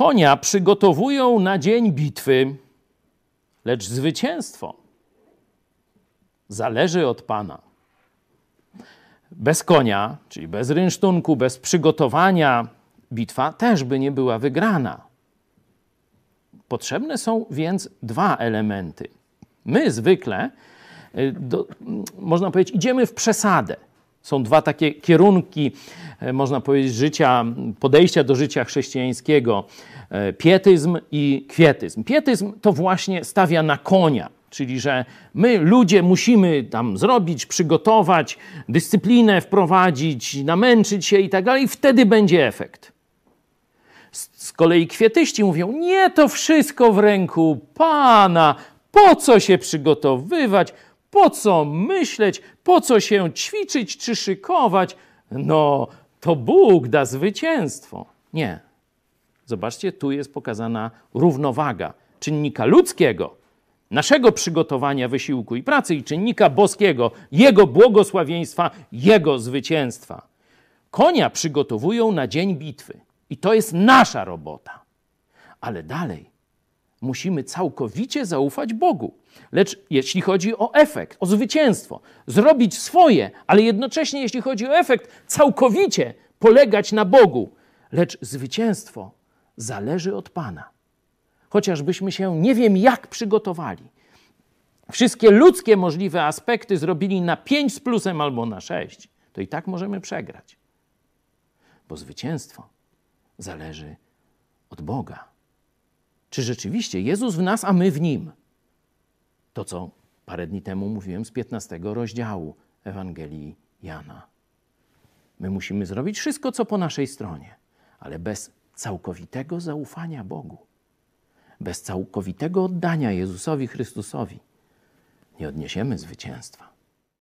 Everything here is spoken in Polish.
Konia przygotowują na dzień bitwy, lecz zwycięstwo zależy od Pana. Bez konia, czyli bez rynsztunku, bez przygotowania, bitwa też by nie była wygrana. Potrzebne są więc dwa elementy. My zwykle, y, do, można powiedzieć, idziemy w przesadę. Są dwa takie kierunki, y, można powiedzieć, życia, podejścia do życia chrześcijańskiego: y, pietyzm i kwietyzm. Pietyzm to właśnie stawia na konia, czyli że my, ludzie, musimy tam zrobić, przygotować, dyscyplinę wprowadzić, namęczyć się i tak dalej, i wtedy będzie efekt. Z kolei kwietyści mówią: Nie, to wszystko w ręku Pana. Po co się przygotowywać? Po co myśleć? Po co się ćwiczyć czy szykować? No, to Bóg da zwycięstwo. Nie. Zobaczcie, tu jest pokazana równowaga czynnika ludzkiego, naszego przygotowania, wysiłku i pracy, i czynnika boskiego, Jego błogosławieństwa, Jego zwycięstwa. Konia przygotowują na dzień bitwy. I to jest nasza robota. Ale dalej musimy całkowicie zaufać Bogu. Lecz jeśli chodzi o efekt, o zwycięstwo, zrobić swoje, ale jednocześnie, jeśli chodzi o efekt, całkowicie polegać na Bogu. Lecz zwycięstwo zależy od Pana. Chociażbyśmy się nie wiem jak przygotowali, wszystkie ludzkie możliwe aspekty zrobili na 5 z plusem albo na 6, to i tak możemy przegrać. Bo zwycięstwo zależy od Boga. Czy rzeczywiście Jezus w nas, a my w Nim? To, co parę dni temu mówiłem z 15 rozdziału Ewangelii Jana. My musimy zrobić wszystko, co po naszej stronie, ale bez całkowitego zaufania Bogu, bez całkowitego oddania Jezusowi Chrystusowi, nie odniesiemy zwycięstwa.